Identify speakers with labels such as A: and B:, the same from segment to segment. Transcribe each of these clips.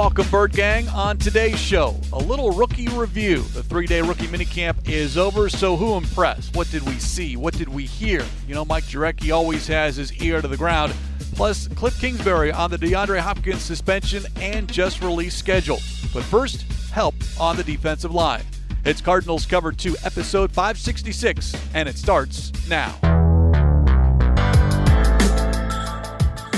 A: welcome Bird Gang on today's show. A little rookie review. The three day rookie minicamp is over, so who impressed? What did we see? What did we hear? You know, Mike Jurecki always has his ear to the ground. Plus, Cliff Kingsbury on the DeAndre Hopkins suspension and just release schedule. But first, help on the defensive line. It's Cardinals Cover 2, episode 566, and it starts now.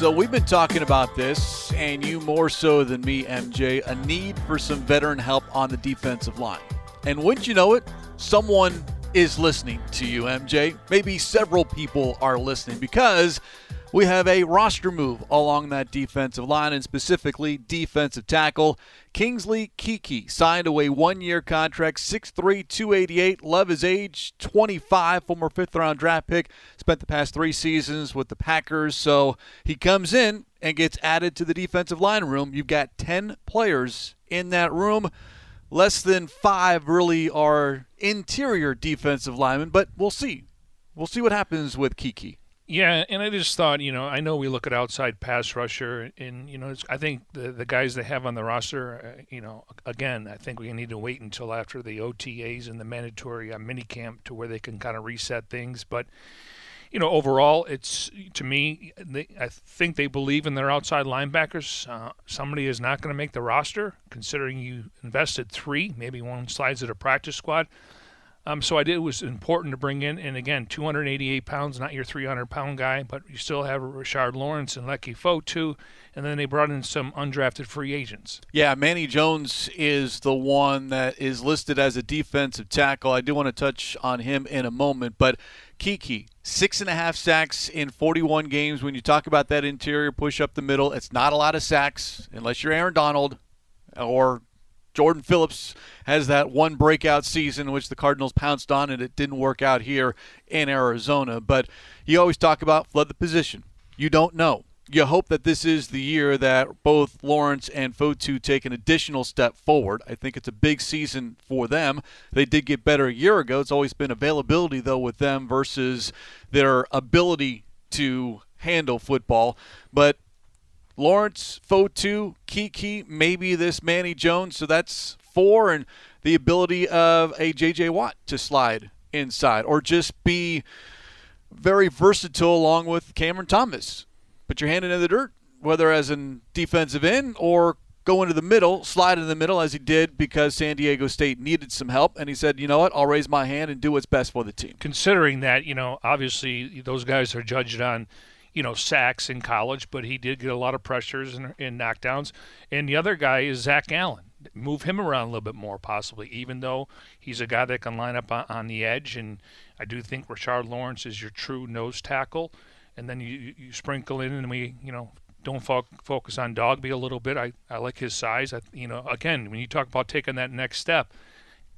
A: So we've been talking about this, and you more so than me, MJ, a need for some veteran help on the defensive line. And wouldn't you know it, someone is listening to you, MJ. Maybe several people are listening because we have a roster move along that defensive line, and specifically defensive tackle. Kingsley Keke signed away one year contract, 6'3, 288. Love his age, 25, former fifth round draft pick. Spent the past three seasons with the Packers, so he comes in and gets added to the defensive line room. You've got 10 players in that room. Less than five really are interior defensive linemen, but we'll see. We'll see what happens with Keke.
B: Yeah, and I just thought, you know, I know we look at outside pass rusher, and you know, I think the the guys they have on the roster, uh, you know, again, I think we need to wait until after the OTAs and the mandatory uh, minicamp to where they can kind of reset things. But you know, overall, it's to me, they, I think they believe in their outside linebackers. Uh, somebody is not going to make the roster, considering you invested three, maybe one slides at a practice squad. Um, so I did. It was important to bring in, and again, 288 pounds, not your 300 pound guy, but you still have Rashard Lawrence and Leki Fotu, and then they brought in some undrafted free agents.
A: Yeah, Manny Jones is the one that is listed as a defensive tackle. I do want to touch on him in a moment, but Keke, six and a half sacks in 41 games. When you talk about that interior push up the middle, it's not a lot of sacks unless you're Aaron Donald or Jordan Phillips has that one breakout season in which the Cardinals pounced on, and it didn't work out here in Arizona. But you always talk about flood the position. You don't know. You hope that this is the year that both Lawrence and Fotu take an additional step forward. I think it's a big season for them. They did get better a year ago. It's always been availability, though, with them versus their ability to handle football. But Lawrence, Fotu, Keke, maybe this Manny Jones. So that's four, and the ability of a J.J. Watt to slide inside or just be very versatile along with Cameron Thomas. Put your hand into the dirt, whether as an defensive end or go into the middle, slide in the middle as he did because San Diego State needed some help. And he said, you know what, I'll raise my hand and do what's best for the team.
B: Considering that, you know, obviously those guys are judged on – you know, sacks in college, but he did get a lot of pressures and, and knockdowns. And the other guy is Zach Allen. Move him around a little bit more, possibly, even though he's a guy that can line up on, on the edge. And I do think Rashard Lawrence is your true nose tackle. And then you, you sprinkle in, and we, you know, don't fo- focus on Dogbe a little bit. I, I like his size. I, you know, again, when you talk about taking that next step,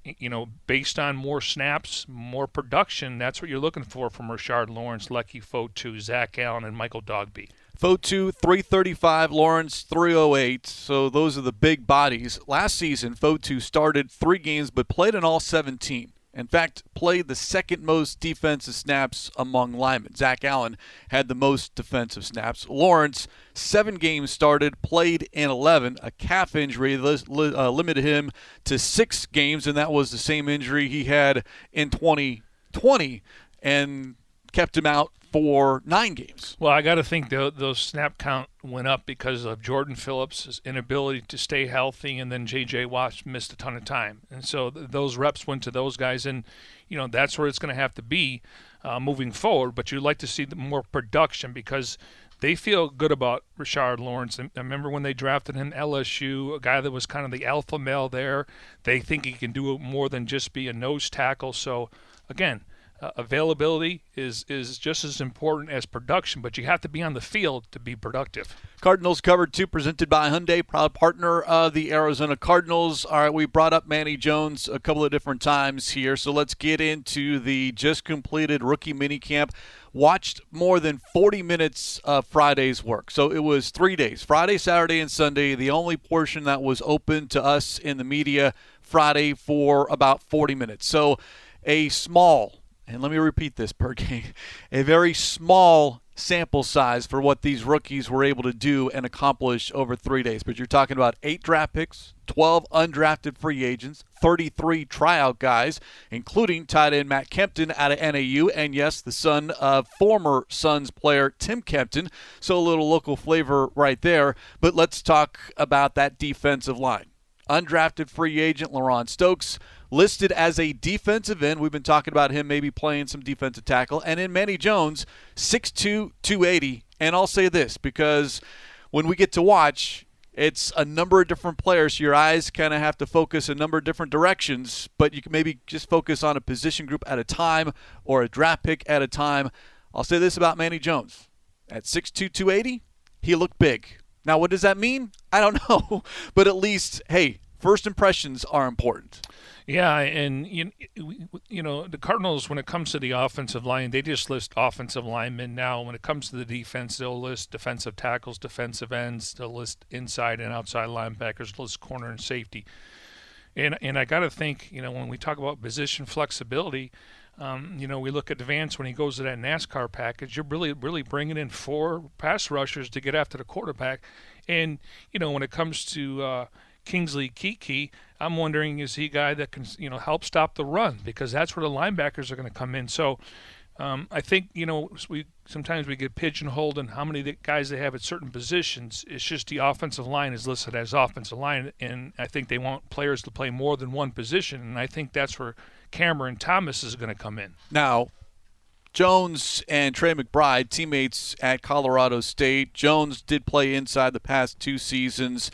B: you know, based on more snaps, more production, that's what you're looking for from Rashard Lawrence, Leki Fotu, Zach Allen, and Michael Dogbe.
A: Fotu 335, Lawrence 308. So those are the big bodies. Last season, Fotu started three games but played in all 17. In fact, played the second most defensive snaps among linemen. Zach Allen had the most defensive snaps. Lawrence, seven games started, played in 11. A calf injury uh, limited him to six games, and that was the same injury he had in 2020 and kept him out for nine games.
B: Well, I got to think the, those snap count went up because of Jordan Phillips' inability to stay healthy, and then J.J. Watt missed a ton of time, and so th- those reps went to those guys, and you know that's where it's going to have to be uh, moving forward. But you'd like to see more production because they feel good about Rashard Lawrence. I remember when they drafted him LSU, a guy that was kind of the alpha male there. They think he can do more than just be a nose tackle. So again uh, availability is is just as important as production, but you have to be on the field to be productive.
A: Cardinals covered two, presented by Hyundai, proud partner of the Arizona Cardinals. All right, we brought up Manny Jones a couple of different times here, so let's get into the just completed rookie minicamp. Watched more than 40 minutes of Friday's work. So it was three days Friday, Saturday, and Sunday. The only portion that was open to us in the media Friday for about 40 minutes. So a small and let me repeat this per game, a very small sample size for what these rookies were able to do and accomplish over three days. But you're talking about eight draft picks, 12 undrafted free agents, 33 tryout guys, including tight end Matt Kempton out of NAU, and yes, the son of former Suns player Tim Kempton. So a little local flavor right there. But let's talk about that defensive line. Undrafted free agent LaRon Stokes listed as a defensive end. We've been talking about him maybe playing some defensive tackle. And in Manny Jones, 6'2, 280. And I'll say this because when we get to watch, it's a number of different players. Your eyes kind of have to focus a number of different directions, but you can maybe just focus on a position group at a time or a draft pick at a time. I'll say this about Manny Jones. At 6'2, 280, he looked big. Now, what does that mean? I don't know. But at least, hey, first impressions are important.
B: Yeah, and you, you know the Cardinals when it comes to the offensive line, they just list offensive linemen. Now, when it comes to the defense, they'll list defensive tackles, defensive ends, they'll list inside and outside linebackers, list corner and safety. And and I got to think, you know, when we talk about position flexibility, um, you know, we look at Vance when he goes to that NASCAR package. You're really really bringing in four pass rushers to get after the quarterback, and you know when it comes to uh, Kingsley Keke, I'm wondering is he a guy that can you know help stop the run because that's where the linebackers are going to come in. So um, I think you know we sometimes we get pigeonholed in how many guys they have at certain positions. It's just the offensive line is listed as offensive line, and I think they want players to play more than one position, and I think that's where Cameron Thomas is going to come in.
A: Now, Jones and Trey McBride, teammates at Colorado State. Jones did play inside the past two seasons.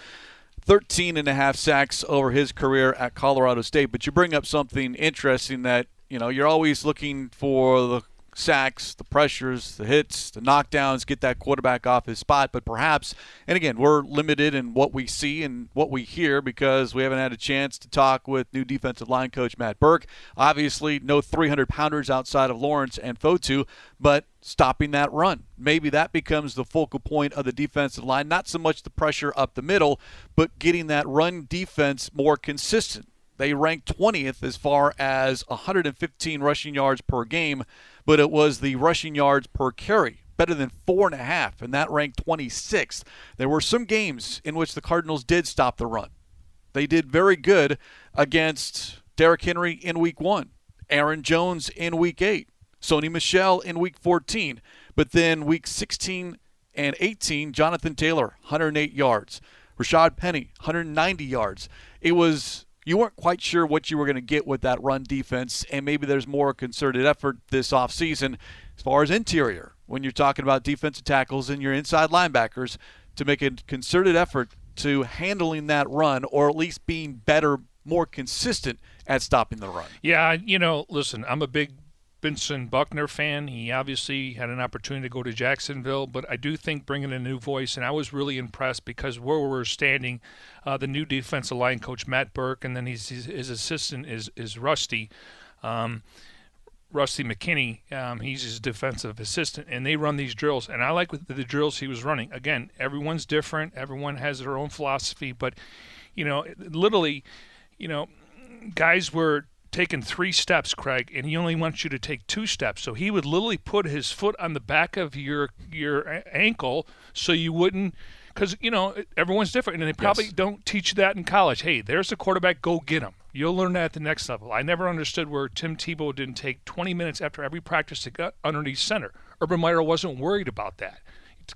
A: 13 and a half sacks over his career at Colorado State. But you bring up something interesting that, you know, you're always looking for the sacks, the pressures, the hits, the knockdowns, get that quarterback off his spot. But perhaps, and again, we're limited in what we see and what we hear because we haven't had a chance to talk with new defensive line coach Matt Burke. Obviously, no 300 pounders outside of Lawrence and Fotu, but stopping that run. Maybe that becomes the focal point of the defensive line. Not so much the pressure up the middle, but getting that run defense more consistent. They ranked 20th as far as 115 rushing yards per game but it was the rushing yards per carry, better than four and a half, and that ranked 26th. There were some games in which the Cardinals did stop the run. They did very good against Derrick Henry in week one, Aaron Jones in week eight, Sony Michel in week 14, but then week 16 and 18, Jonathan Taylor, 108 yards. Rashad Penny, 190 yards. It was you weren't quite sure what you were going to get with that run defense, and maybe there's more concerted effort this offseason as far as interior when you're talking about defensive tackles and your inside linebackers to make a concerted effort to handling that run or at least being better, more consistent at stopping the run.
B: Yeah, you know, listen, I'm a big Brentson Buckner fan. He obviously had an opportunity to go to Jacksonville, but I do think bringing a new voice, and I was really impressed because where we're standing, uh, the new defensive line coach Matt Burke, and then his, his assistant is is Rusty. Um, Rusty McKinney, um, he's his defensive assistant, and they run these drills. And I like the drills he was running. Again, everyone's different. Everyone has their own philosophy, but you know, literally, you know, guys were taken three steps, Craig, and he only wants you to take two steps. So he would literally put his foot on the back of your your ankle so you wouldn't because you know everyone's different, and they probably yes. don't teach that in college. Hey, there's the quarterback, go get him. You'll learn that at the next level. I never understood where Tim Tebow didn't take 20 minutes after every practice to get underneath center. Urban Meyer wasn't worried about that.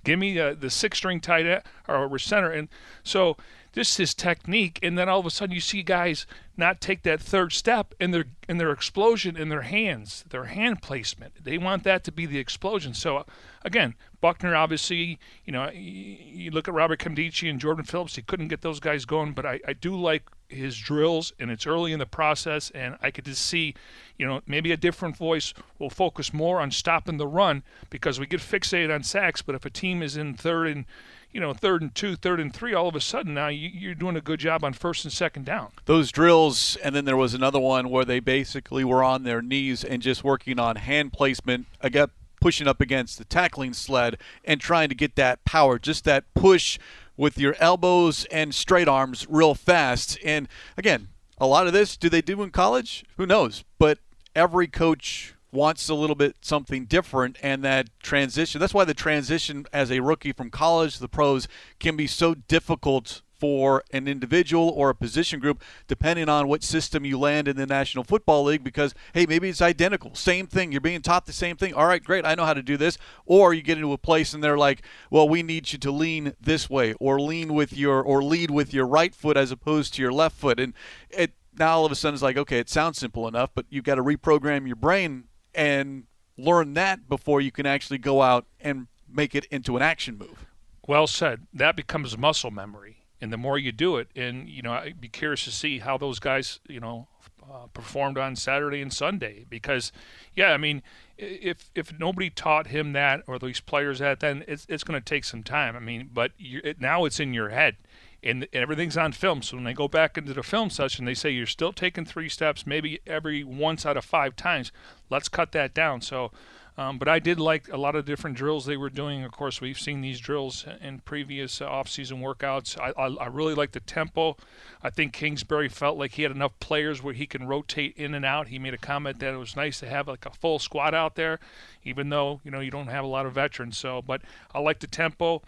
B: Give me uh, the six-string tight end or center, and so this is technique, and then all of a sudden you see guys not take that third step in their in their explosion in their hands, their hand placement. They want that to be the explosion. So uh, again, Buckner obviously, you know, you look at Robert Nkemdiche and Jordan Phillips, he couldn't get those guys going, but I, I do like his drills, and it's early in the process, and I could just see, you know, maybe a different voice will focus more on stopping the run because we get fixated on sacks. But if a team is in third and you know, third and two, third and three, all of a sudden now you, are doing a good job on first and second down.
A: Those drills, and then there was another one where they basically were on their knees and just working on hand placement, uh, again, pushing up against the tackling sled and trying to get that power, just that push with your elbows and straight arms real fast. And again, a lot of this, do they do in college? Who knows? But every coach wants a little bit something different and that transition that's why the transition as a rookie from college to the pros can be so difficult for an individual or a position group, depending on what system you land in the National Football League, because, hey, maybe it's identical. Same thing. You're being taught the same thing. All right, great. I know how to do this. Or you get into a place and they're like, well, we need you to lean this way or lean with your, or lead with your right foot as opposed to your left foot. And it, now all of a sudden it's like, okay, it sounds simple enough, but you've got to reprogram your brain and learn that before you can actually go out and make it into an action move.
B: Well said. That becomes muscle memory and the more you do it, and you know, I'd be curious to see how those guys, you know, uh, performed on Saturday and Sunday. Because, yeah, I mean, if if nobody taught him that or these players that, then it's it's going to take some time. I mean, but it, now it's in your head. And, and everything's on film. So when they go back into the film session, they say you're still taking three steps, maybe every once out of five times. Let's cut that down. So um, but I did like a lot of different drills they were doing. Of course, we've seen these drills in previous uh, off-season workouts. I, I, I, really like the tempo. I think Kingsbury felt like he had enough players where he can rotate in and out. He made a comment that it was nice to have like a full squad out there, even though you know you don't have a lot of veterans. So, but I like the tempo.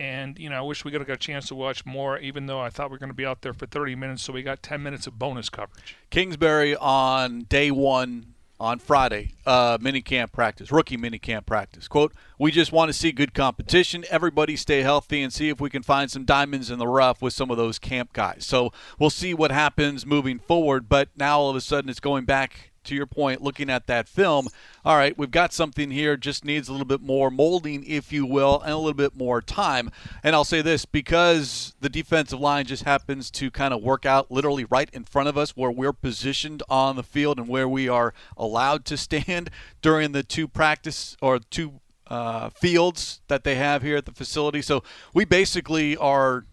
B: And you know, I wish we could have got a chance to watch more. Even though I thought we were going to be out there for 30 minutes, so we got 10 minutes of bonus coverage.
A: Kingsbury on day one on Friday, uh, mini camp practice, rookie mini camp practice. Quote, we just want to see good competition. Everybody stay healthy and see if we can find some diamonds in the rough with some of those camp guys. So we'll see what happens moving forward. But now all of a sudden it's going back to your point, looking at that film, all right, we've got something here, just needs a little bit more molding, if you will, and a little bit more time. And I'll say this because the defensive line just happens to kind of work out literally right in front of us where we're positioned on the field and where we are allowed to stand during the two practice or two uh, fields that they have here at the facility. So we basically are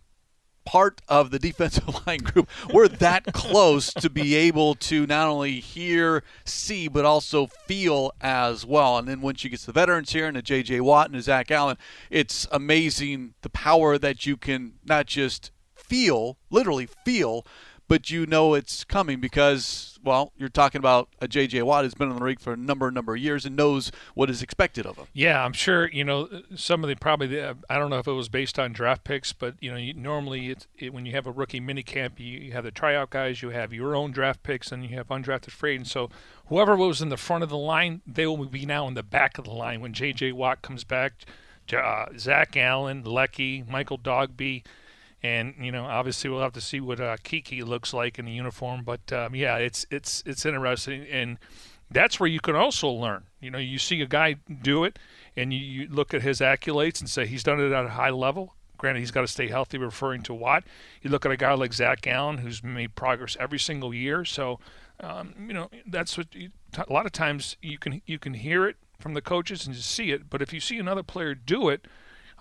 A: part of the defensive line group. We're that close to be able to not only hear, see, but also feel as well. And then once you get to the veterans here and the J.J. Watt and the Zach Allen, it's amazing the power that you can not just feel, literally feel, but you know it's coming because, well, you're talking about a J.J. Watt who's been in the league for a number, number of years and knows what is expected of him.
B: Yeah, I'm sure, you know, some of the probably, the, I don't know if it was based on draft picks, but, you know, you, normally it's, it, when you have a rookie minicamp, you, you have the tryout guys, you have your own draft picks, and you have undrafted free agents. So whoever was in the front of the line, they will be now in the back of the line when J.J. Watt comes back. Uh, Zach Allen, Leki, Michael Dogbe, and you know obviously we'll have to see what uh, Keke looks like in the uniform. But um, yeah, it's it's it's interesting, and that's where you can also learn. You know, you see a guy do it, and you, you look at his accolades and say he's done it at a high level. Granted, he's got to stay healthy, referring to Watt. You look at a guy like Zach Allen, who's made progress every single year. So, um, you know, that's what you, a lot of times you can you can hear it from the coaches and just see it. But if you see another player do it,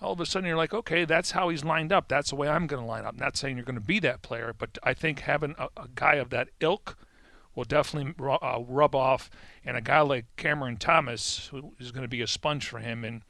B: all of a sudden you're like, okay, that's how he's lined up. That's the way I'm going to line up. Not saying you're going to be that player, but I think having a, a guy of that ilk will definitely uh, rub off. And a guy like Cameron Thomas, is going to be a sponge for him, and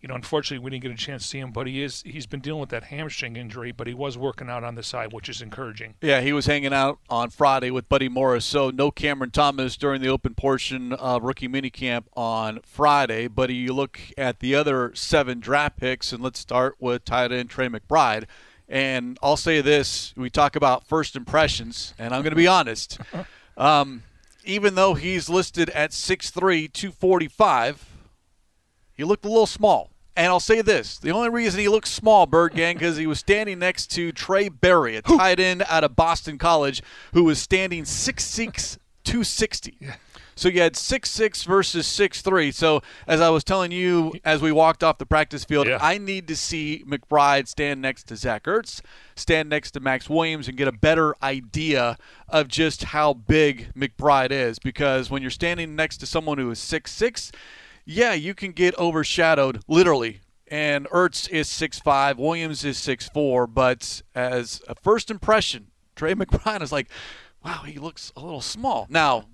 B: you know, unfortunately, we didn't get a chance to see him, but he is he's been dealing with that hamstring injury, but he was working out on the side, which is encouraging.
A: Yeah, he was hanging out on Friday with Buddy Morris. So no Cameron Thomas during the open portion of rookie minicamp on Friday. But you look at the other seven draft picks, and let's start with tight end Trey McBride. And I'll say this: we talk about first impressions, and I'm going to be honest. Um, even though he's listed at 6'3", 245 he looked a little small. And I'll say this: the only reason he looked small, Bird Gang, because he was standing next to Trae Barry, a tight end out of Boston College, who was standing 6'6", 260. Yeah. So you had six six versus six three. So as I was telling you as we walked off the practice field,
B: Yeah.
A: I need to see McBride stand next to Zach Ertz, stand next to Maxx Williams, and get a better idea of just how big McBride is. Because when you're standing next to someone who is six six, yeah, you can get overshadowed literally. And Ertz is six five, Williams is six four. But as a first impression, Trey McBride is like, wow, he looks a little small. Now,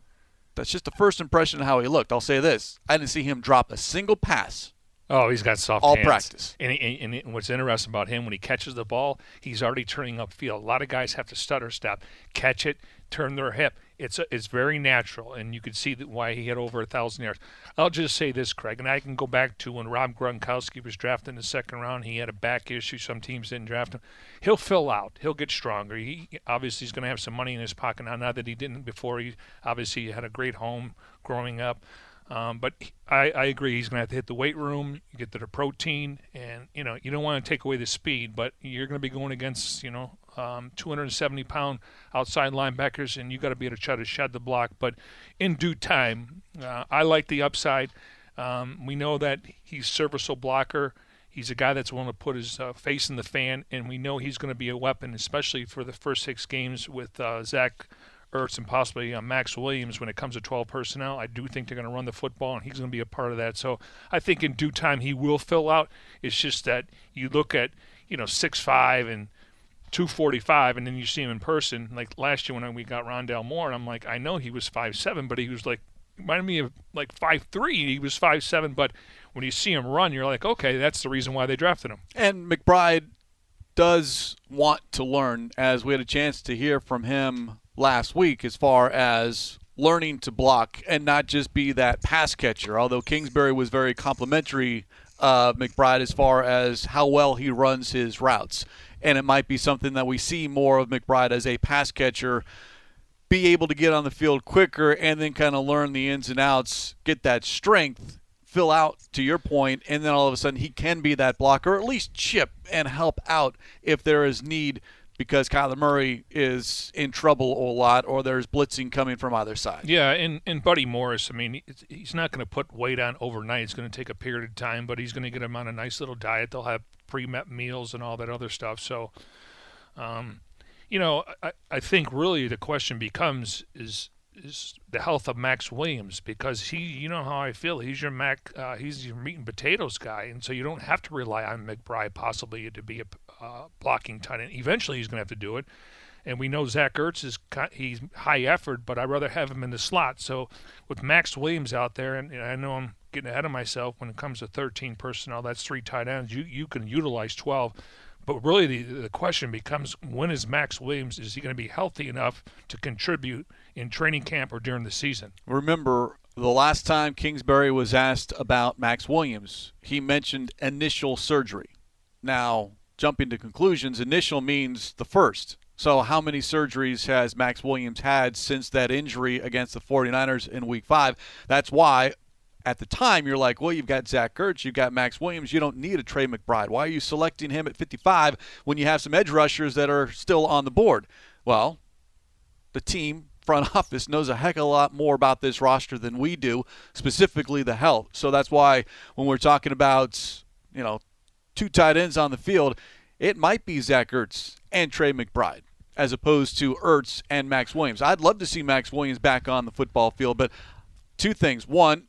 A: that's just the first impression of how he looked. I'll say this: I didn't see him drop a single pass.
B: Oh, he's got soft
A: All
B: hands.
A: practice.
B: And, and, and what's interesting about him when he catches the ball, he's already turning upfield. A lot of guys have to stutter step, catch it, turn their hip. It's a, it's very natural, and you could see that why he had over a thousand yards. I'll just say this, Craig, and I can go back to when Rob Gronkowski was drafted in the second round. He had a back issue. Some teams didn't draft him. He'll fill out. He'll get stronger. He obviously he's going to have some money in his pocket now. Not that he didn't before. He obviously had a great home growing up. Um, but I, I agree. He's going to have to hit the weight room, get the protein, and you know you don't want to take away the speed, but you're going to be going against you know um, 270 pound outside linebackers, and you got to be able to try to shed the block. But in due time, uh, I like the upside. Um, we know that he's serviceable blocker. He's a guy that's willing to put his uh, face in the fan, and we know he's going to be a weapon, especially for the first six games with uh, Zach Ertz and possibly uh, Maxx Williams when it comes to 12 personnel. I do think they're going to run the football, and he's going to be a part of that. So I think in due time he will fill out. It's just that you look at you know six five and 245, and then you see him in person. Like last year when we got Rondale Moore, and I'm like, I know he was five seven, but he was like reminded me of like five three. He was five seven, but when you see him run, you're like, okay, that's the reason why they drafted him.
A: And McBride does want to learn, as we had a chance to hear from him last week, as far as learning to block and not just be that pass catcher. Although Kingsbury was very complimentary of McBride as far as how well he runs his routes. And it might be something that we see more of McBride as a pass catcher be able to get on the field quicker and then kind of learn the ins and outs, get that strength, fill out to your point, and then all of a sudden he can be that blocker, or at least chip and help out if there is need because Kyler Murray is in trouble a lot or there's blitzing coming from either side.
B: Yeah, and, and Buddy Morris, I mean, he's not going to put weight on overnight. It's going to take a period of time, but he's going to get him on a nice little diet. They'll have pre-met meals and all that other stuff. So, um, you know, I, I think really the question becomes is the health of Maxx Williams because he, you know how I feel. He's your Mac, uh, he's your meat and potatoes guy, and so you don't have to rely on McBride possibly to be a uh, blocking tight end. Eventually, he's going to have to do it. And we know Zach Ertz is he's high effort, but I'd rather have him in the slot. So with Maxx Williams out there, and, and I know I'm getting ahead of myself when it comes to 13 personnel. That's three tight ends. You you can utilize 12, but really the the question becomes when is Maxx Williams is he going to be healthy enough to contribute in training camp or during the season?
A: Remember, the last time Kingsbury was asked about Maxx Williams, he mentioned initial surgery. Now, jumping to conclusions, initial means the first. So, how many surgeries has Maxx Williams had since that injury against the 49ers in week five? That's why, at the time, you're like, well, you've got Zach Ertz, you've got Maxx Williams, you don't need a Trey McBride. Why are you selecting him at 55 when you have some edge rushers that are still on the board? Well, the team front office knows a heck of a lot more about this roster than we do, specifically the health. So that's why when we're talking about, you know, two tight ends on the field, it might be Zach Ertz and Trey McBride as opposed to Ertz and Maxx Williams. I'd love to see Maxx Williams back on the football field, but two things. One,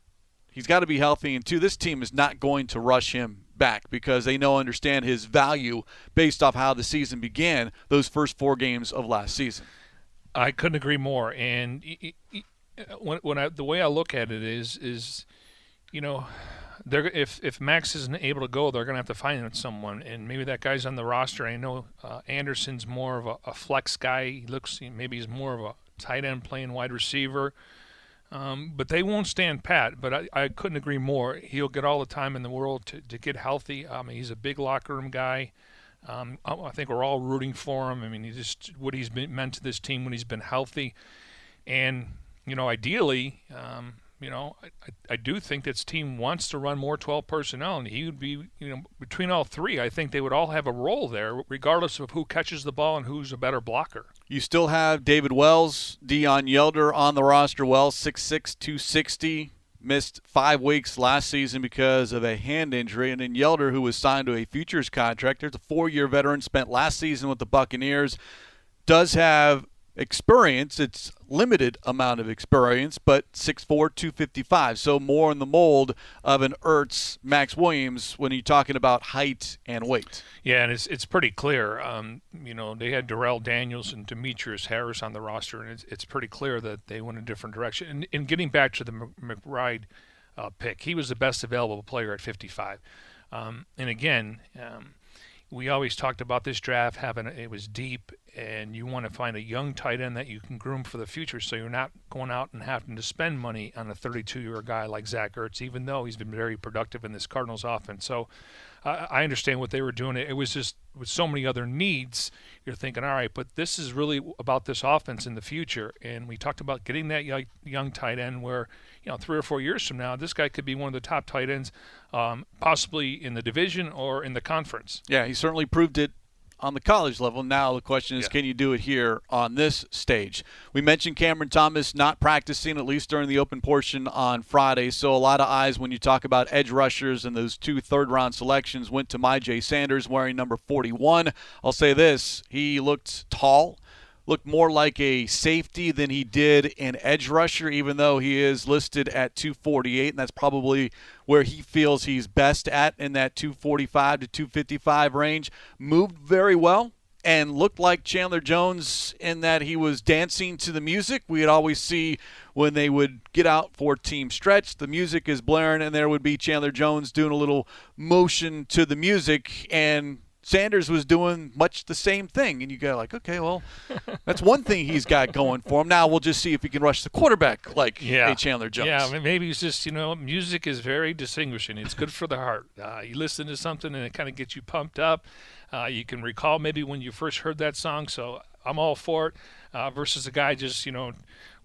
A: he's got to be healthy, and two, this team is not going to rush him back because they know understand his value based off how the season began those first four games of last season.
B: I couldn't agree more. And y- when, when I, the way I look at it is, is you know, they're if if Maxx isn't able to go, they're going to have to find someone, and maybe that guy's on the roster. I know uh, Anderson's more of a, a flex guy. He looks maybe he's more of a tight end playing wide receiver. Um, but they won't stand pat. But I, I couldn't agree more. He'll get all the time in the world to, to get healthy. I mean, he's a big locker room guy. Um, I think we're all rooting for him. I mean, he just what he's been meant to this team when he's been healthy, and you know, ideally, um, you know, I, I do think this team wants to run more 12 personnel, and he would be, you know, between all three, I think they would all have a role there, regardless of who catches the ball and who's a better blocker.
A: You still have David Wells, Deon Yelder on the roster. Wells, 6'6", 260, missed five weeks last season because of a hand injury. And then Yelder, who was signed to a futures contract, there's a four-year veteran, spent last season with the Buccaneers, does have experience. It's limited amount of experience, but 6'4", 255. So more in the mold of an Ertz, Maxx Williams when you're talking about height and weight.
B: Yeah, and it's it's pretty clear. Um, you know, they had Darrell Daniels and Demetrius Harris on the roster, and it's, it's pretty clear that they went a different direction. And, and getting back to the McBride uh, pick, he was the best available player at 55. Um, and again, um, we always talked about this draft having it was deep and you want to find a young tight end that you can groom for the future so you're not going out and having to spend money on a 32 year guy like Zach Ertz even though he's been very productive in this Cardinals offense. So I understand what they were doing. It was just with so many other needs you're thinking all right but this is really about this offense in the future. And we talked about getting that young, young tight end where you know, three or four years from now, this guy could be one of the top tight ends, um, possibly in the division or in the conference.
A: Yeah, he certainly proved it on the college level. Now the question is, yeah. can you do it here on this stage? We mentioned Cameron Thomas not practicing at least during the open portion on Friday. So a lot of eyes when you talk about edge rushers and those two third round selections went to Myjai Sanders wearing number 41. I'll say this: he looked tall looked more like a safety than he did an edge rusher, even though he is listed at 248, and that's probably where he feels he's best at in that 245 to 255 range. Moved very well and looked like Chandler Jones in that he was dancing to the music. We'd always see when they would get out for team stretch, the music is blaring, and there would be Chandler Jones doing a little motion to the music, and Sanders was doing much the same thing, and you go like, okay, well, that's one thing he's got going for him. Now we'll just see if he can rush the quarterback like yeah. a Chandler Jones.
B: Yeah, maybe he's just you know, music is very distinguishing. It's good for the heart. Uh, you listen to something and it kind of gets you pumped up. Uh, you can recall maybe when you first heard that song. So I'm all for it. Uh, versus a guy just you know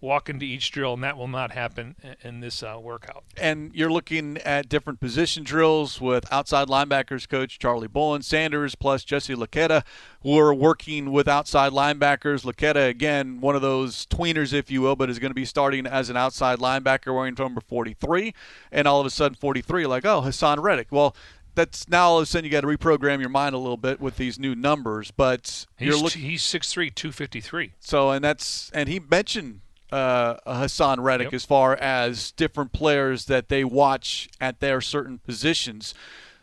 B: walk into each drill, and that will not happen in this uh, workout.
A: And you're looking at different position drills with outside linebackers coach Charlie Bullen, Sanders, plus Jesse Luketa, who are working with outside linebackers. Luketa, again, one of those tweeners, if you will, but is going to be starting as an outside linebacker wearing number 43. And all of a sudden, 43, like, oh, Haason Reddick. Well, that's now all of a sudden you got to reprogram your mind a little bit with these new numbers. But
B: he's, you're looking, he's 6'3", 253.
A: So and that's and he mentioned uh, Haason Reddick yep. as far as different players that they watch at their certain positions.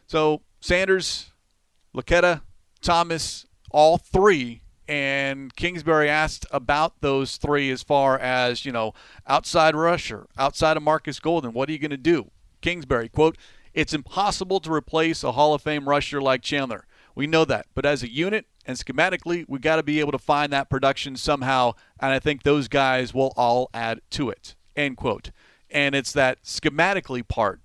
A: So Sanders, Luketa, Thomas, all three. And Kingsbury asked about those three as far as, you know, outside rusher, outside of Marcus Golden. What are you going to do? Kingsbury, quote, it's impossible to replace a Hall of Fame rusher like Chandler. We know that. But as a unit and schematically, we got to be able to find that production somehow. And I think those guys will all add to it. End quote. And it's that schematically part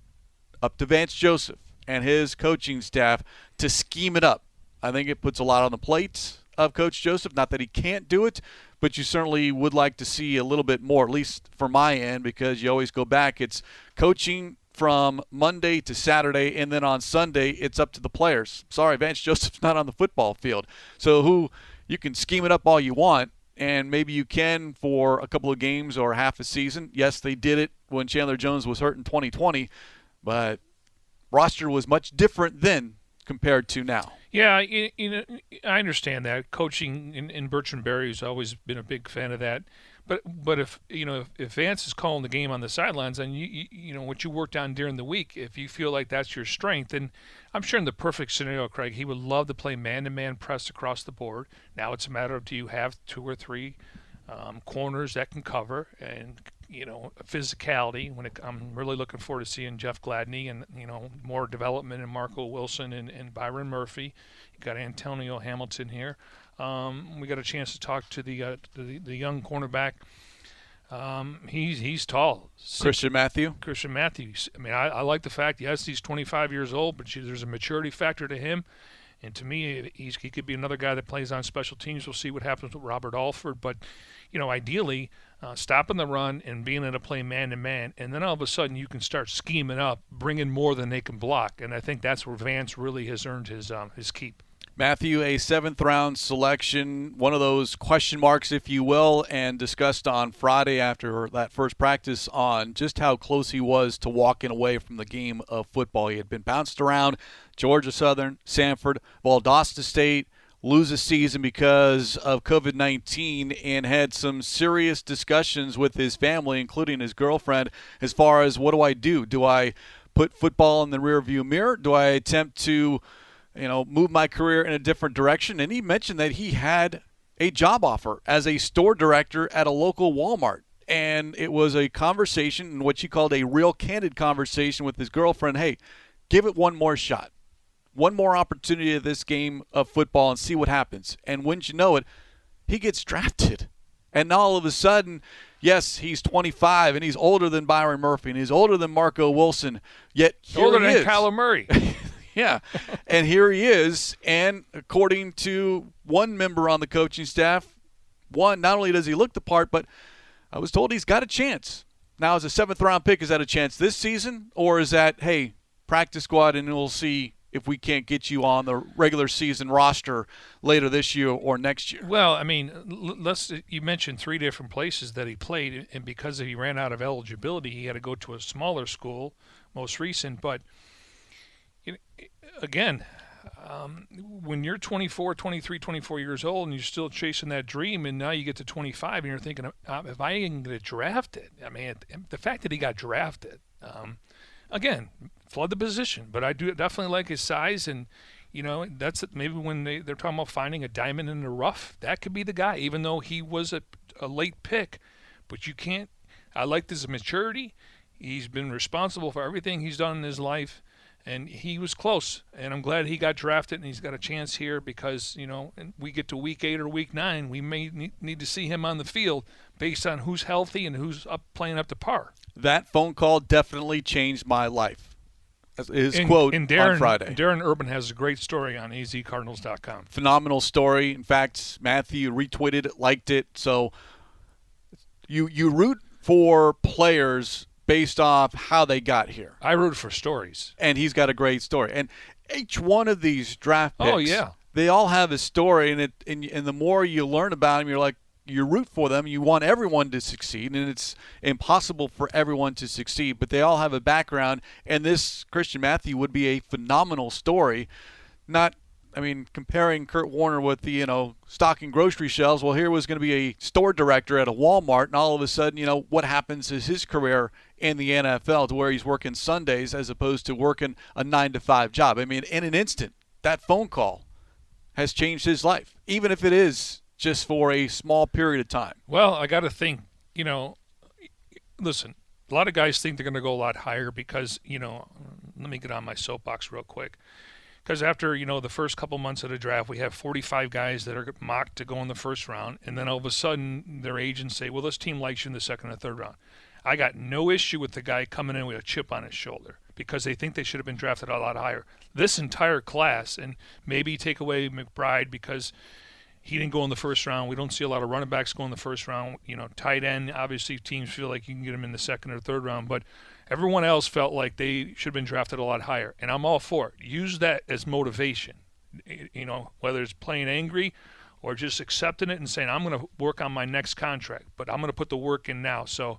A: up to Vance Joseph and his coaching staff to scheme it up. I think it puts a lot on the plate of Coach Joseph. Not that he can't do it, but you certainly would like to see a little bit more, at least for my end, because you always go back. It's coaching from Monday to Saturday, and then on Sunday it's up to the players. Sorry, Vance Joseph's not on the football field, so who you can scheme it up all you want, and maybe you can for a couple of games or half a season. Yes, they did it when Chandler Jones was hurt in 2020, but roster was much different then compared to now.
B: Yeah, you, you know, I understand that. Coaching in, in Bertrand Berry has always been a big fan of that. But but if you know if, if Vance is calling the game on the sidelines and you, you, you know what you worked on during the week, if you feel like that's your strength, then I'm sure in the perfect scenario, Craig, he would love to play man-to-man press across the board. Now it's a matter of do you have two or three um, corners that can cover and you know physicality. When it, I'm really looking forward to seeing Jeff Gladney and you know more development in Marco Wilson and, and Byron Murphy. You got Antonio Hamilton here. Um, we got a chance to talk to the uh, the, the, young cornerback. Um, he's he's tall.
A: Christian Matthew.
B: Christian Matthews. I mean, I, I, like the fact. Yes, he's 25 years old, but there's a maturity factor to him, And to me, he's, he could be another guy that plays on special teams. We'll see what happens with Robert Alford. But, you know, ideally, uh, stopping the run and being able to play man to man, and then all of a sudden you can start scheming up, bringing more than they can block. And I think that's where Vance really has earned his um, his keep.
A: Matthew, a seventh round selection, one of those question marks, if you will, and discussed on Friday after that first practice on just how close he was to walking away from the game of football. He had been bounced around Georgia Southern, Samford, Valdosta State, lose a season because of COVID 19 and had some serious discussions with his family, including his girlfriend, as far as what do I do? Do I put football in the rearview mirror? Do I attempt to you know, move my career in a different direction. And he mentioned that he had a job offer as a store director at a local Walmart. And it was a conversation, what he called a real candid conversation with his girlfriend. Hey, give it one more shot, one more opportunity at this game of football and see what happens. And wouldn't you know it, he gets drafted. And all of a sudden, yes, he's 25 and he's older than Byron Murphy and he's older than Marco Wilson. Yet
B: older
A: than
B: is. Kyler Murray.
A: Yeah. and here he is. And according to one member on the coaching staff, one, not only does he look the part, but I was told he's got a chance. Now, as a seventh round pick, is that a chance this season? Or is that, hey, practice squad and we'll see if we can't get you on the regular season roster later this year or next year?
B: Well, I mean, let's you mentioned three different places that he played, and because he ran out of eligibility, he had to go to a smaller school, most recent. But again, um, when you're 24, 23, 24 years old and you're still chasing that dream, and now you get to 25 and you're thinking, uh, if I can get drafted, I mean, the fact that he got drafted, um, again, flood the position. But I do definitely like his size, and you know, that's maybe when they, they're talking about finding a diamond in the rough, that could be the guy, even though he was a, a late pick. But you can't. I like his maturity. He's been responsible for everything he's done in his life and he was close. And I'm glad he got drafted and he's got a chance here because you know we get to week eight or week nine, we may need to see him on the field based on who's healthy and who's up playing up to par.
A: That phone call definitely changed my life. His and, quote and Darren, on Friday.
B: Darren Urban has a great story on azcardinals.com.
A: Phenomenal story. In fact, Matthew retweeted it, liked it. So you you root for players based off how they got here.
B: I root for stories.
A: And he's got a great story. And each one of these draft oh, picks,
B: oh, yeah.
A: they all have a story. And, it, and, and the more you learn about them, you're like, you root for them. You want everyone to succeed, and it's impossible for everyone to succeed. But they all have a background, and this Christian Matthew would be a phenomenal story. Not I mean, comparing Kurt Warner with the, you know, stocking grocery shelves, well, here was going to be a store director at a Walmart, and all of a sudden, you know, what happens is his career in the NFL to where he's working Sundays as opposed to working a nine to five job. I mean, in an instant, that phone call has changed his life, even if it is just for a small period of time.
B: Well, I got to think, you know, listen, a lot of guys think they're going to go a lot higher because, you know, let me get on my soapbox real quick because after you know the first couple months of the draft, we have 45 guys that are mocked to go in the first round, and then all of a sudden their agents say, "Well, this team likes you in the second or third round." I got no issue with the guy coming in with a chip on his shoulder because they think they should have been drafted a lot higher. This entire class, and maybe take away McBride because he didn't go in the first round. We don't see a lot of running backs go in the first round. You know, tight end, obviously teams feel like you can get him in the second or third round, but Everyone else felt like they should have been drafted a lot higher, and I'm all for it. Use that as motivation. You know, whether it's playing angry or just accepting it and saying, I'm going to work on my next contract, but I'm going to put the work in now. So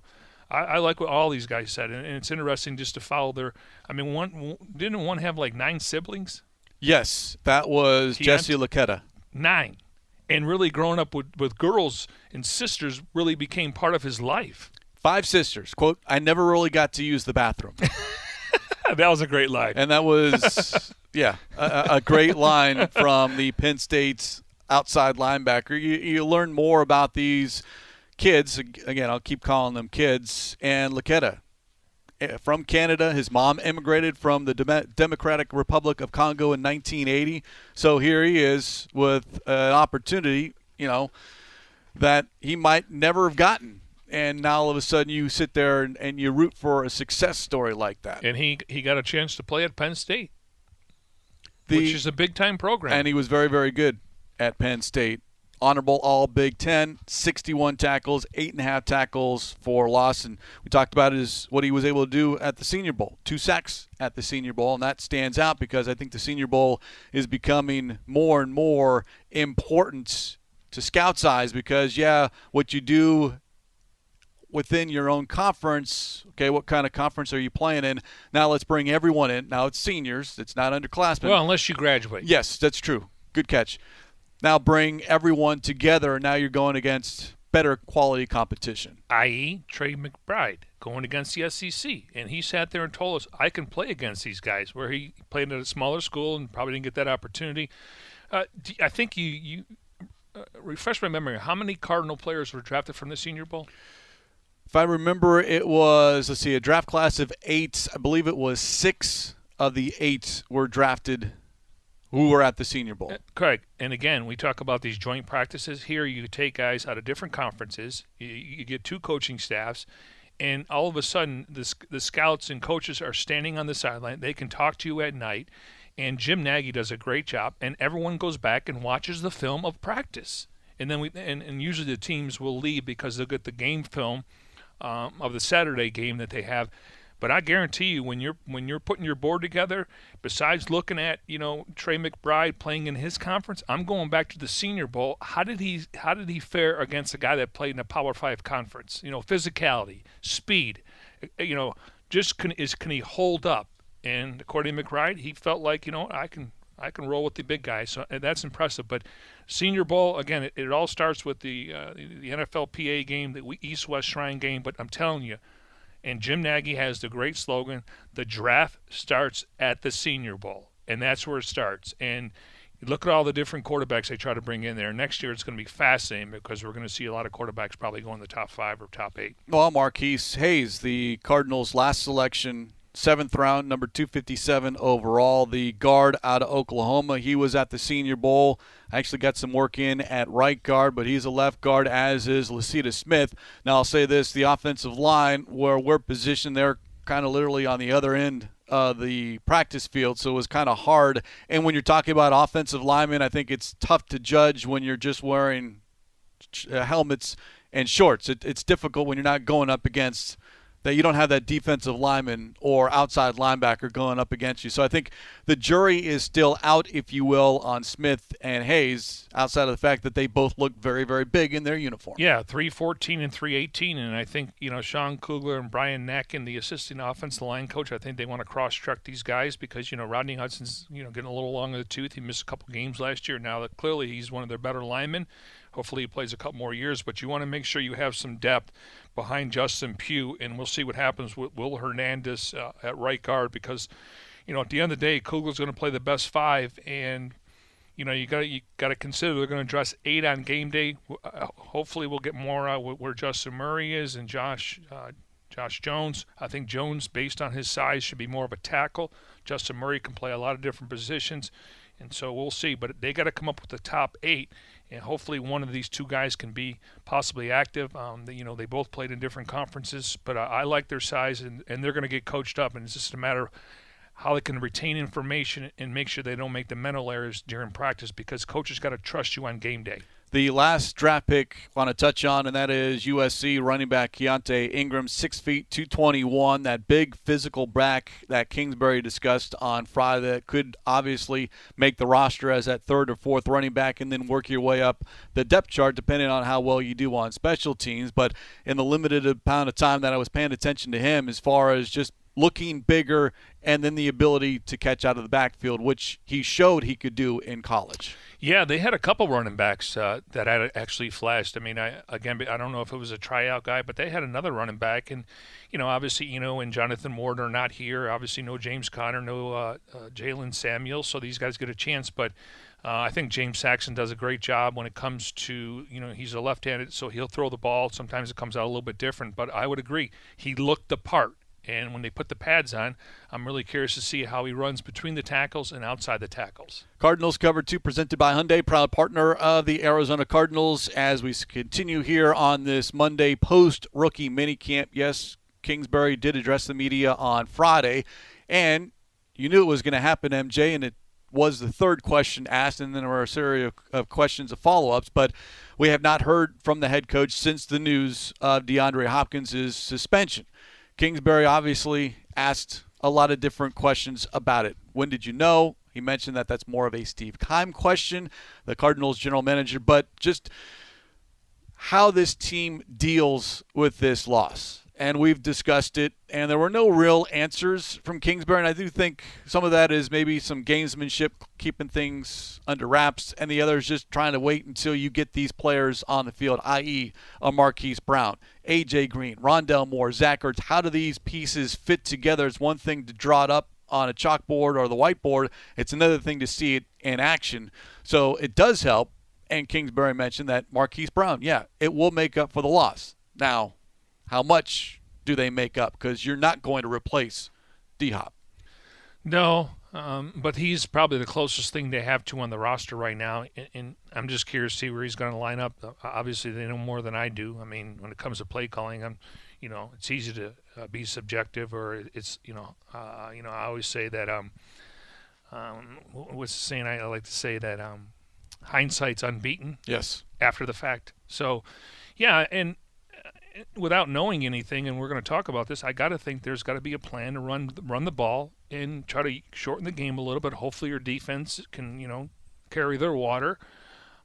B: I, I like what all these guys said, and, and, it's interesting just to follow their. I mean, one didn't one have like nine siblings?
A: Yes, that was Jesse Luketa.
B: Nine, and really growing up with with girls and sisters really became part of his life.
A: Five sisters. Quote, I never really got to use the bathroom.
B: that was a great line.
A: And that was, yeah, a, a, great line from the Penn State's outside linebacker. You, you learn more about these kids. Again, I'll keep calling them kids. And Luketa, eh, from Canada. His mom immigrated from the Democratic Republic of Congo in 1980. So here he is with an opportunity, you know, that he might never have gotten and now all of a sudden you sit there and, and you root for a success story like that.
B: And he he got a chance to play at Penn State.
A: The-
B: which is a big time program.
A: and he was very, very good at Penn State. Honorable All Big Ten, 61 tackles, eight and a half tackles for loss, and we talked about is what he was able to do at the Senior Bowl, two sacks at the Senior Bowl, and that stands out because I think the Senior Bowl is becoming more and more important to Scouts' eyes because yeah, what you do within your own conference. Okay, what kind of conference are you playing in? Now let's bring everyone in. Now it's seniors. It's not underclassmen.
B: well, unless you graduate.
A: yes, that's true. Good catch. Now bring everyone together. and Now you're going against better quality competition.
B: i.e., Trey McBride going against the SEC. And he sat there and told us, I can play against these guys, where he played at a smaller school and probably didn't get that opportunity. Uh, I think you, you uh, refresh my memory. How many Cardinal players were drafted from the Senior Bowl?
A: If I remember, it was let's see, a draft class of eight. I believe it was six of the eight were drafted who were at the Senior Bowl.
B: Craig, and again, we talk about these joint practices. Here, you take guys out of different conferences. You, you get two coaching staffs, and all of a sudden, the, the scouts and coaches are standing on the sideline. They can talk to you at night, and Jim Nagy does a great job. And everyone goes back and watches the film of practice. And then we and, and usually the teams will leave because they'll get the game film um, of the Saturday game that they have. But I guarantee you, when you're when you're putting your board together, besides looking at you know Trey McBride playing in his conference, I'm going back to the Senior Bowl. How did he how did he fare against a guy that played in a Power Five conference? You know, physicality, speed. uh, You know, just can is can he hold up? And according to McBride, he felt like you know I can I can roll with the big guys. So that's impressive. But Senior Bowl again, it, it all starts with the uh, the NFLPA game, the East West Shrine game. But I'm telling you, and Jim Nagy has the great slogan: "The draft starts at the Senior Bowl," and that's where it starts. And look at all the different quarterbacks they try to bring in there. Next year, it's going to be fascinating because we're going to see a lot of quarterbacks probably go in the top five or top eight.
A: Well, Marquis Hayes, the Cardinals' last selection, seventh round, number 257 overall, the guard out of Oklahoma. He was at the Senior Bowl. Actually got some work in at right guard, but he's a left guard, as is Lecitus Smith. Now, I'll say this the offensive line, where we're positioned, they're kind of literally on the other end of the practice field, so it was kind of hard. And when you're talking about offensive linemen, I think it's tough to judge when you're just wearing uh, helmets and shorts. It, it's difficult when you're not going up against that you don't have that defensive lineman or outside linebacker going up against you. So I think the jury is still out, if you will, on Smith and Hayes, outside of the fact that they both look very, very big in their uniform.
B: Yeah, three fourteen and three eighteen, and I think you know Sean Kugler and Brian Neck and the assistant offensive line coach. I think they want to cross check these guys because you know Rodney Hudson's you know getting a little long in the tooth. He missed a couple games last year. Now that clearly he's one of their better linemen. Hopefully he plays a couple more years, but you want to make sure you have some depth behind Justin Pugh, and we'll see what happens with Will Hernandez uh, at right guard because you know at the end of the day Kugler's going to play the best five and you know, you got you got to consider they're going to dress eight on game day. Uh, hopefully, we'll get more uh, where Justin Murray is and Josh uh, Josh Jones. I think Jones, based on his size, should be more of a tackle. Justin Murray can play a lot of different positions, and so we'll see. But they got to come up with the top eight, and hopefully, one of these two guys can be possibly active. Um, you know, they both played in different conferences, but I, I like their size, and, and they're going to get coached up, and it's just a matter of how they can retain information and make sure they don't make the mental errors during practice because coaches got to trust you on game day.
A: The last draft pick I want to touch on, and that is USC running back Keaontay Ingram, six feet, 221. That big physical back that Kingsbury discussed on Friday that could obviously make the roster as that third or fourth running back and then work your way up the depth chart depending on how well you do on special teams. But in the limited amount of time that I was paying attention to him, as far as just looking bigger and then the ability to catch out of the backfield, which he showed he could do in college.
B: Yeah, they had a couple running backs uh, that actually flashed. I mean, I again, I don't know if it was a tryout guy, but they had another running back, and you know, obviously, you know, and Jonathan Ward are not here. Obviously, no James Conner, no uh, uh, Jalen Samuel, so these guys get a chance. But uh, I think James Saxon does a great job when it comes to you know he's a left-handed, so he'll throw the ball. Sometimes it comes out a little bit different, but I would agree he looked the part. And when they put the pads on, I'm really curious to see how he runs between the tackles and outside the tackles.
A: Cardinals cover two presented by Hyundai, proud partner of the Arizona Cardinals. As we continue here on this Monday post rookie minicamp, yes, Kingsbury did address the media on Friday, and you knew it was going to happen, MJ, and it was the third question asked, and then there were a series of, questions of follow ups. But we have not heard from the head coach since the news of DeAndre Hopkins' suspension. Kingsbury obviously asked a lot of different questions about it. When did you know? He mentioned that that's more of a Steve Keim question, the Cardinals general manager, but just how this team deals with this loss and we've discussed it, and there were no real answers from Kingsbury. And I do think some of that is maybe some gamesmanship, keeping things under wraps, and the other is just trying to wait until you get these players on the field, i.e., a Marquise Brown, A.J. Green, Rondale Moore, Zach Ertz. How do these pieces fit together? It's one thing to draw it up on a chalkboard or the whiteboard, it's another thing to see it in action. So it does help. And Kingsbury mentioned that Marquise Brown, yeah, it will make up for the loss. Now, how much do they make up? Because you're not going to replace D Hop.
B: No, um, but he's probably the closest thing they have to on the roster right now. And, and I'm just curious to see where he's going to line up. Uh, obviously, they know more than I do. I mean, when it comes to play calling, I'm, you know, it's easy to uh, be subjective, or it's, you know, uh, you know, I always say that. Um, um, what's the saying? I, I like to say that um, hindsight's unbeaten.
A: Yes.
B: After the fact. So, yeah, and without knowing anything, and we're going to talk about this, I got to think there's got to be a plan to run run the ball and try to shorten the game a little bit. Hopefully, your defense can you know carry their water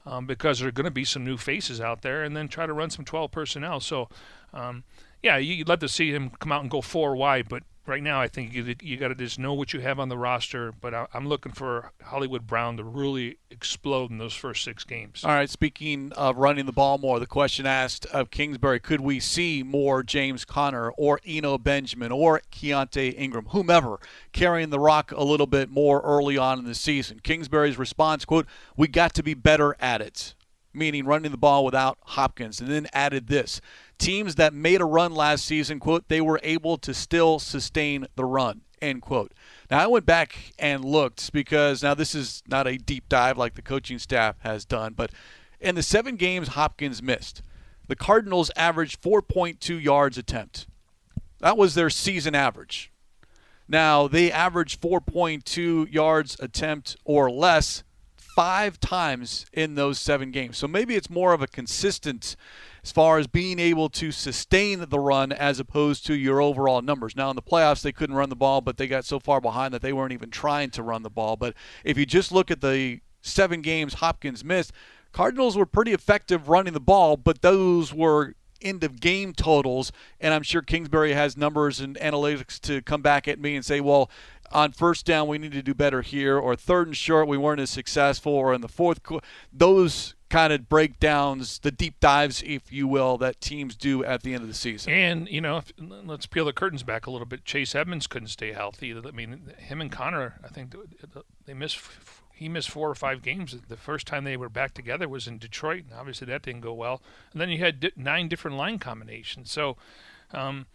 B: um, because there are going to be some new faces out there, and then try to run some 12 personnel. So, um, yeah, you'd love to see him come out and go four wide, but right now, I think you you got to just know what you have on the roster. But I, am looking for Hollywood Brown to really explode in those first six games.
A: All right. Speaking of running the ball more, the question asked of Kingsbury: Could we see more James Conner or Eno Benjamin or Keaontay Ingram, whomever, carrying the rock a little bit more early on in the season? Kingsbury's response: "Quote: We got to be better at it." Meaning running the ball without Hopkins, and then added this teams that made a run last season, quote, they were able to still sustain the run, end quote. Now, I went back and looked because now this is not a deep dive like the coaching staff has done, but in the seven games Hopkins missed, the Cardinals averaged 4.2 yards attempt. That was their season average. Now, they averaged 4.2 yards attempt or less five times in those seven games. So maybe it's more of a consistent as far as being able to sustain the run as opposed to your overall numbers. Now, in the playoffs, they couldn't run the ball, but they got so far behind that they weren't even trying to run the ball. But if you just look at the seven games Hopkins missed, Cardinals were pretty effective running the ball, but those were end of game totals. And I'm sure Kingsbury has numbers and analytics to come back at me and say, well, on first down, we need to do better here, or third and short, we weren't as successful, or in the fourth, quarter. those kind of breakdowns, the deep dives, if you will, that teams do at the end of the season.
B: And you know, if, let's peel the curtains back a little bit. Chase Edmonds couldn't stay healthy. I mean, him and Conner, I think they missed. He missed four or five games. The first time they were back together was in Detroit, and obviously that didn't go well. And then you had nine different line combinations. So. Um,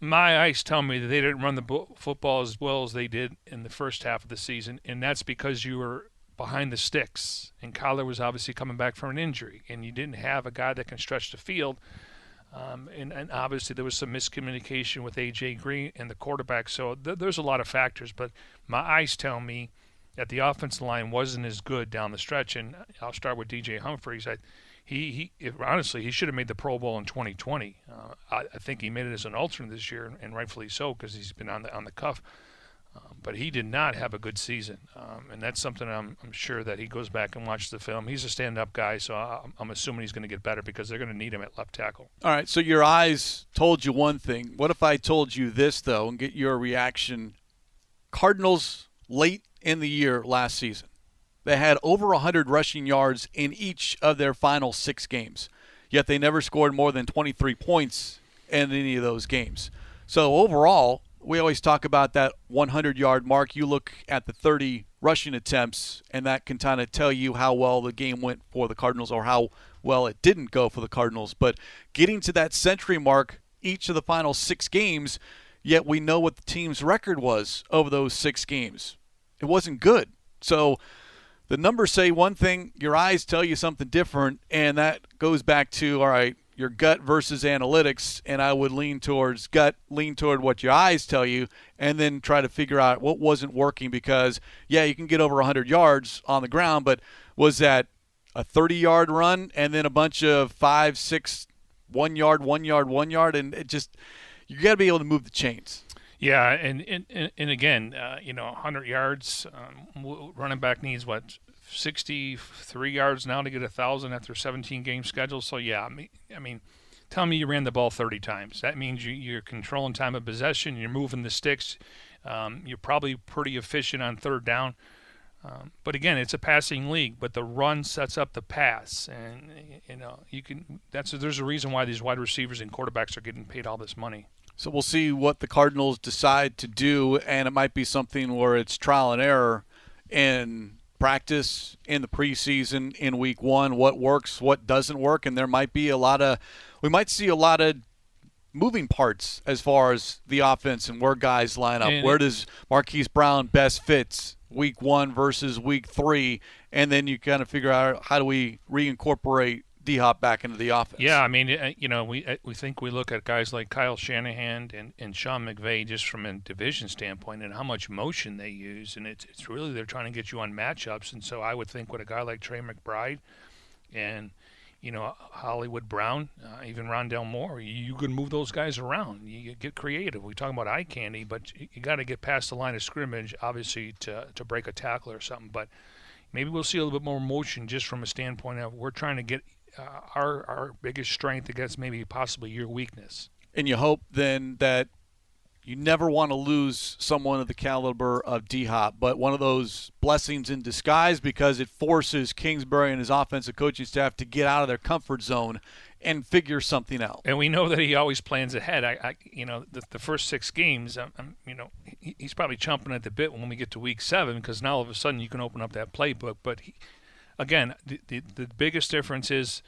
B: my eyes tell me that they didn't run the football as well as they did in the first half of the season, and that's because you were behind the sticks. And Kyler was obviously coming back from an injury, and you didn't have a guy that can stretch the field. Um, and, and, obviously there was some miscommunication with AJ Green and the quarterback. So th- there's a lot of factors, but my eyes tell me that the offensive line wasn't as good down the stretch. And I'll start with DJ Humphries. I, he, he honestly, he should have made the Pro Bowl in 2020. Uh, I, I, think he made it as an alternate this year, and rightfully so because he's been on the on the cuff. Um, but he did not have a good season, um, and that's something I'm, I'm, sure that he goes back and watches the film. He's a stand-up guy, so I'm, I'm assuming he's going to get better because they're going to need him at left tackle.
A: All right, so your eyes told you one thing. What if I told you this though, and get your reaction? Cardinals late in the year last season, they had over 100 rushing yards in each of their final six games, yet they never scored more than 23 points in any of those games. So overall, we always talk about that 100 yard mark. You look at the 30 rushing attempts, and that can kind of tell you how well the game went for the Cardinals or how well it didn't go for the Cardinals. But getting to that century mark each of the final six games, yet we know what the team's record was over those six games. It wasn't good. So the numbers say one thing, your eyes tell you something different, and that goes back to all right, your gut versus analytics, and I would lean towards gut, lean toward what your eyes tell you, and then try to figure out what wasn't working. Because yeah, you can get over 100 yards on the ground, but was that a 30 yard run and then a bunch of five, six, one yard, one yard, one yard, and it just you got to be able to move the chains.
B: Yeah, and and, and again, uh, you know, 100 yards, um, running back needs what 63 yards now to get a thousand after 17 game schedule. So yeah, I mean, I mean, tell me you ran the ball 30 times. That means you, are controlling time of possession. You're moving the sticks. Um, you're probably pretty efficient on third down. Um, but again, it's a passing league, but the run sets up the pass, and you know you can. That's there's a reason why these wide receivers and quarterbacks are getting paid all this money.
A: So we'll see what the Cardinals decide to do, and it might be something where it's trial and error in practice in the preseason in week one, what works, what doesn't work, and there might be a lot of, we might see a lot of moving parts as far as the offense and where guys line up. And where does Marquise Brown best fits week one versus week three, and then you kind of figure out how do we reincorporate D Hop back into the offense.
B: Yeah, I mean, uh, you know, we uh, we think we look at guys like Kyle Shanahan and, and Sean McVay just from a division standpoint and how much motion they use, and it's it's really they're trying to get you on matchups, and so I would think with a guy like Trey McBride and you know Hollywood Brown, uh, even Rondale Moore, you, you can move those guys around. You, you get creative. We talk about eye candy, but you, you got to get past the line of scrimmage, obviously, to to break a tackle or something, but. Maybe we'll see a little bit more motion just from a standpoint of we're trying to get uh, our our biggest strength against maybe possibly your weakness.
A: And you hope then that you never want to lose someone of the caliber of D Hop, but one of those blessings in disguise because it forces Kingsbury and his offensive coaching staff to get out of their comfort zone and figure something out.
B: And we know that he always plans ahead. I, I you know, the, the, first six games, I'm, I'm, you know, he, he's probably chomping at the bit when we get to week seven because now all of a sudden you can open up that playbook. But he, again, the, the, the biggest difference is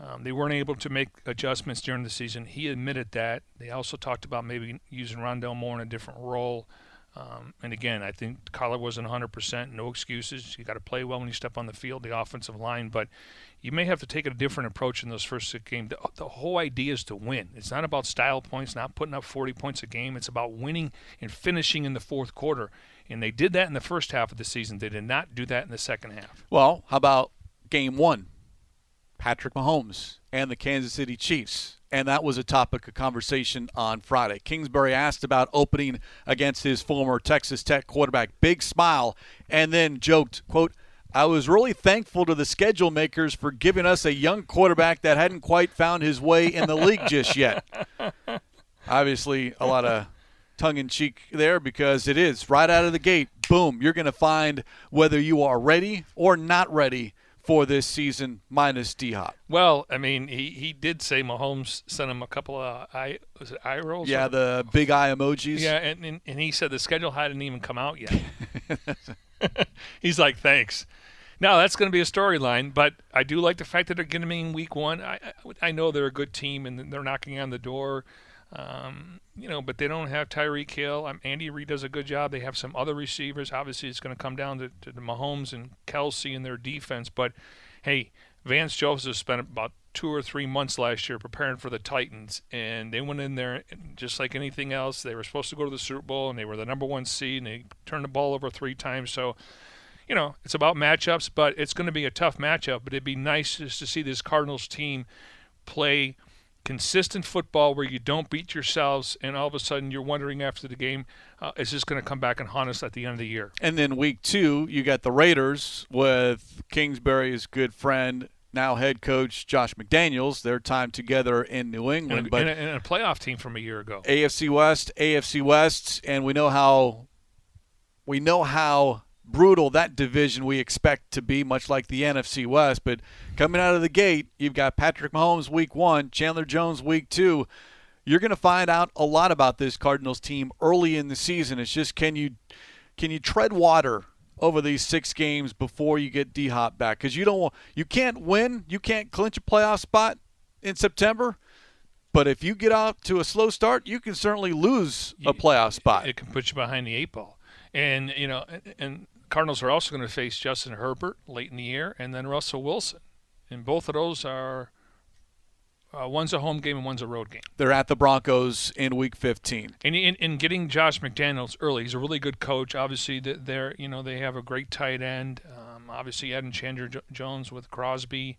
B: um, they weren't able to make adjustments during the season. He admitted that. They also talked about maybe using Rondale Moore in a different role. Um, and again, I think Kyler wasn't 100%. No excuses. You got to play well when you step on the field, the offensive line. But you may have to take a different approach in those first six games. The, the, whole idea is to win. It's not about style points, not putting up 40 points a game. It's about winning and finishing in the fourth quarter. And they did that in the first half of the season. They did not do that in the second half.
A: Well, how about game one? Patrick Mahomes and the Kansas City Chiefs. And that was a topic of conversation on Friday. Kingsbury asked about opening against his former Texas Tech quarterback. Big smile, and then joked, quote, I was really thankful to the schedule makers for giving us a young quarterback that hadn't quite found his way in the league just yet. Obviously, a lot of tongue in cheek there because it is right out of the gate. Boom, you're going to find whether you are ready or not ready for this season minus D Hop.
B: Well, I mean, he, he did say Mahomes sent him a couple of uh, eye was it eye rolls?
A: Yeah, the big eye emojis.
B: Yeah, and, and, and he said the schedule hadn't even come out yet. He's like, thanks. Now that's going to be a storyline, but I do like the fact that they're going to be in week one. I, I, I know they're a good team and they're knocking on the door. Um, you know, but they don't have Tyreek Hill. Um, Andy Reid does a good job. They have some other receivers. Obviously, it's going to come down to, to the Mahomes and Kelce and their defense. But hey, Vance Joseph spent about two or three months last year preparing for the Titans, and they went in there just like anything else. They were supposed to go to the Super Bowl, and they were the number one seed, and they turned the ball over three times. So, you know, it's about matchups, but it's going to be a tough matchup. But it'd be nice just to see this Cardinals team play consistent football where you don't beat yourselves and all of a sudden you're wondering after the game uh, is this going to come back and haunt us at the end of the year?
A: And then week two you got the raiders with kingsbury's good friend now head coach josh mcdaniels their time together in new england
B: and
A: a, but
B: and a, and a playoff team from a year ago.
A: Afc west afc west and we know how we know how brutal that division we expect to be, much like the NFC West. But coming out of the gate, you've got Patrick Mahomes week one, Chandler Jones week two. You're going to find out a lot about this Cardinals team early in the season. It's just can you can you tread water over these six games before you get D Hop back? Because you don't you can't win, you can't clinch a playoff spot in September. But if you get out to a slow start, you can certainly lose a playoff spot.
B: It can put you behind the eight ball. And you know, and Cardinals are also going to face Justin Herbert late in the year, and then Russell Wilson, and both of those are Uh, one's a home game and one's a road game.
A: They're at the Broncos in Week 15.
B: And in, in getting Josh McDaniels early, he's a really good coach. Obviously, they're you know they have a great tight end. Um, obviously, and Chandler Jones with Crosby.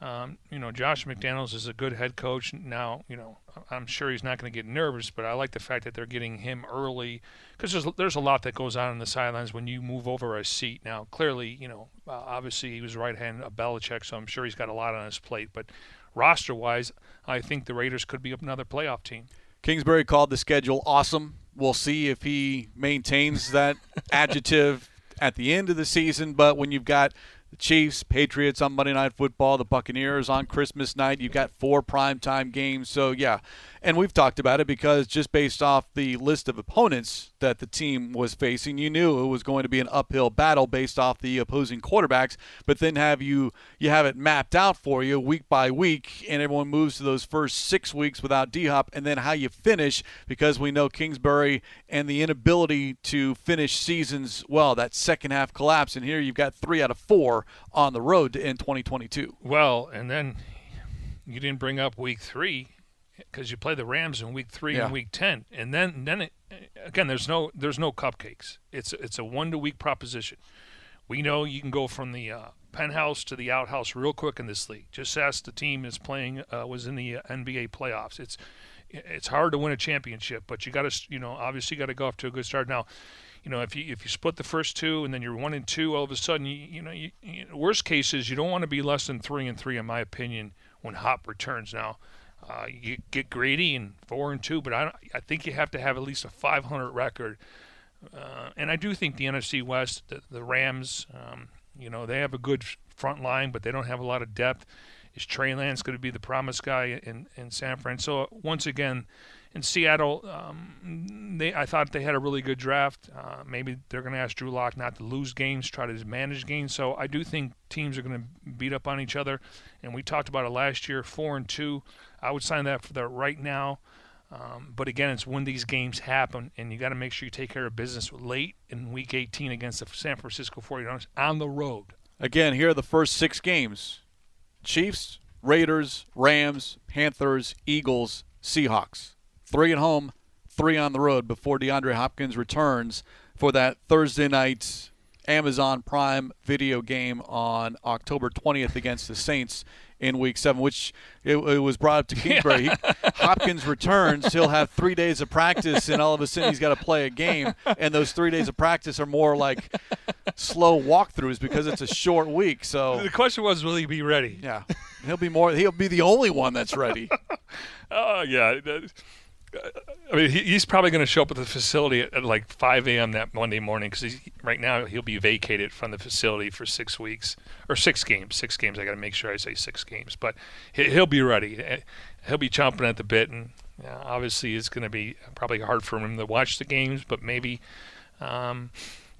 B: Um, you know, Josh McDaniels is a good head coach. Now, you know, I'm sure he's not going to get nervous, but I like the fact that they're getting him early because there's there's a lot that goes on in the sidelines when you move over a seat. Now, clearly, you know, uh, obviously he was right hand of Belichick, so I'm sure he's got a lot on his plate. But roster wise, I think the Raiders could be another playoff team.
A: Kingsbury called the schedule awesome. We'll see if he maintains that adjective at the end of the season. But when you've got the Chiefs, Patriots on Monday Night Football, the Buccaneers on Christmas night. You've got four primetime games. So, yeah. And we've talked about it because just based off the list of opponents that the team was facing, you knew it was going to be an uphill battle based off the opposing quarterbacks. But then have you you have it mapped out for you week by week, and everyone moves to those first six weeks without D Hop, and then how you finish because we know Kingsbury and the inability to finish seasons well, that second half collapse. And here you've got three out of four on the road to end 2022.
B: Well, and then you didn't bring up week three because you play the Rams in week three yeah. and week ten, and then then it, again, there's no there's no cupcakes. It's it's a one to week proposition. We know you can go from the uh, penthouse to the outhouse real quick in this league. Just ask the team is playing uh, was in the uh, NBA playoffs. It's it's hard to win a championship, but you got to you know obviously got to go off to a good start now you know, if you if you split the first two and then you're one and two, all of a sudden, you, you know, you, you, worst case is you don't want to be less than three and three, in my opinion, when Hop returns. Now, uh, you get greedy and four and two, but I I think you have to have at least a 500 record. Uh, and I do think the NFC West, the, the Rams, um, you know, they have a good front line, but they don't have a lot of depth. Is Trey Lance going to be the promise guy in, in San Fran? So once again, in Seattle, um, they I thought they had a really good draft. Uh, maybe they're going to ask Drew Lock not to lose games, try to manage games. So I do think teams are going to beat up on each other. And we talked about it last year, four and two. I would sign that for that right now. Um, but again, it's when these games happen, and you got to make sure you take care of business late in Week 18 against the San Francisco 49ers on the road.
A: Again, here are the first six games: Chiefs, Raiders, Rams, Panthers, Eagles, Seahawks three at home, three on the road before DeAndre Hopkins returns for that Thursday night Amazon Prime video game on October 20th against the Saints in Week Seven, which it, it was brought up to Kingsbury. He, Hopkins returns, he'll have three days of practice, and all of a sudden he's got to play a game. And those three days of practice are more like slow walkthroughs because it's a short week. So
B: the question was, will he be ready?
A: Yeah, he'll be more. He'll be the only one that's ready.
B: Oh yeah. I mean, he's probably going to show up at the facility at, at like 5 a.m. that Monday morning because right now he'll be vacated from the facility for six weeks or six games. Six games. I got to make sure I say six games, but he'll be ready. He'll be chomping at the bit, and obviously it's going to be probably hard for him to watch the games, but maybe, um,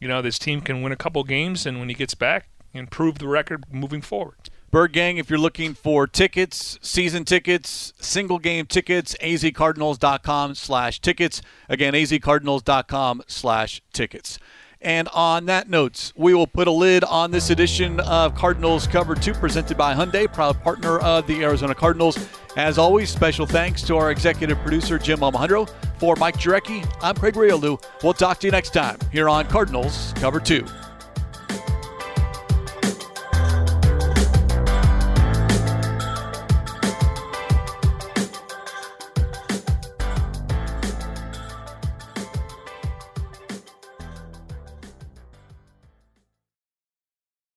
B: you know, this team can win a couple games, and when he gets back, improve the record moving forward.
A: Bird Gang, if you're looking for tickets, season tickets, single game tickets, azcardinals.com slash tickets. Again, azcardinals.com slash tickets. And on that note, we will put a lid on this edition of Cardinals Cover 2 presented by Hyundai, proud partner of the Arizona Cardinals. As always, special thanks to our executive producer, Jim Alejandro. For Mike Jurecki, I'm Craig Grialou. We'll talk to you next time here on Cardinals Cover 2.